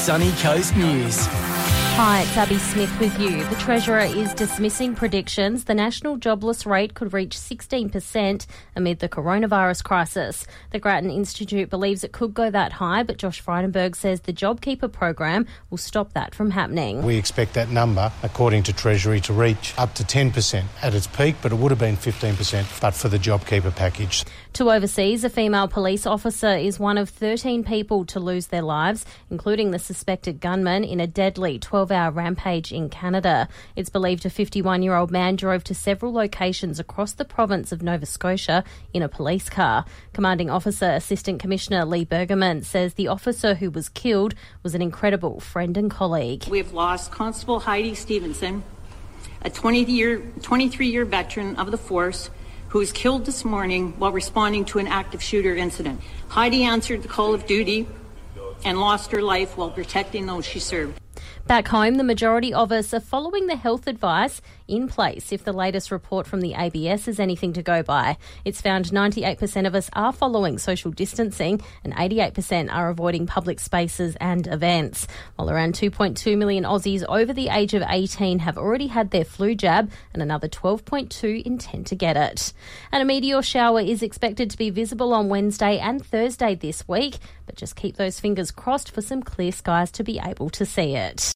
Sunny Coast News. Hi, it's Abby Smith with you. The Treasurer is dismissing predictions the national jobless rate could reach 16% amid the coronavirus crisis. The Grattan Institute believes it could go that high, but Josh Frydenberg says the JobKeeper program will stop that from happening. We expect that number, according to Treasury, to reach up to 10% at its peak, but it would have been 15% but for the JobKeeper package. To overseas, a female police officer is one of 13 people to lose their lives, including the suspected gunman in a deadly 12 hour rampage in Canada. It's believed a 51 year old man drove to several locations across the province of Nova Scotia in a police car. Commanding Officer Assistant Commissioner Lee Bergerman says the officer who was killed was an incredible friend and colleague. We have lost Constable Heidi Stevenson, a 20 year, 23 year veteran of the force who was killed this morning while responding to an active shooter incident. Heidi answered the call of duty and lost her life while protecting those she served. Back home, the majority of us are following the health advice in place if the latest report from the ABS is anything to go by. It's found 98% of us are following social distancing and 88% are avoiding public spaces and events. While around 2.2 million Aussies over the age of 18 have already had their flu jab and another 12.2 intend to get it. And a meteor shower is expected to be visible on Wednesday and Thursday this week, but just keep those fingers crossed for some clear skies to be able to see it.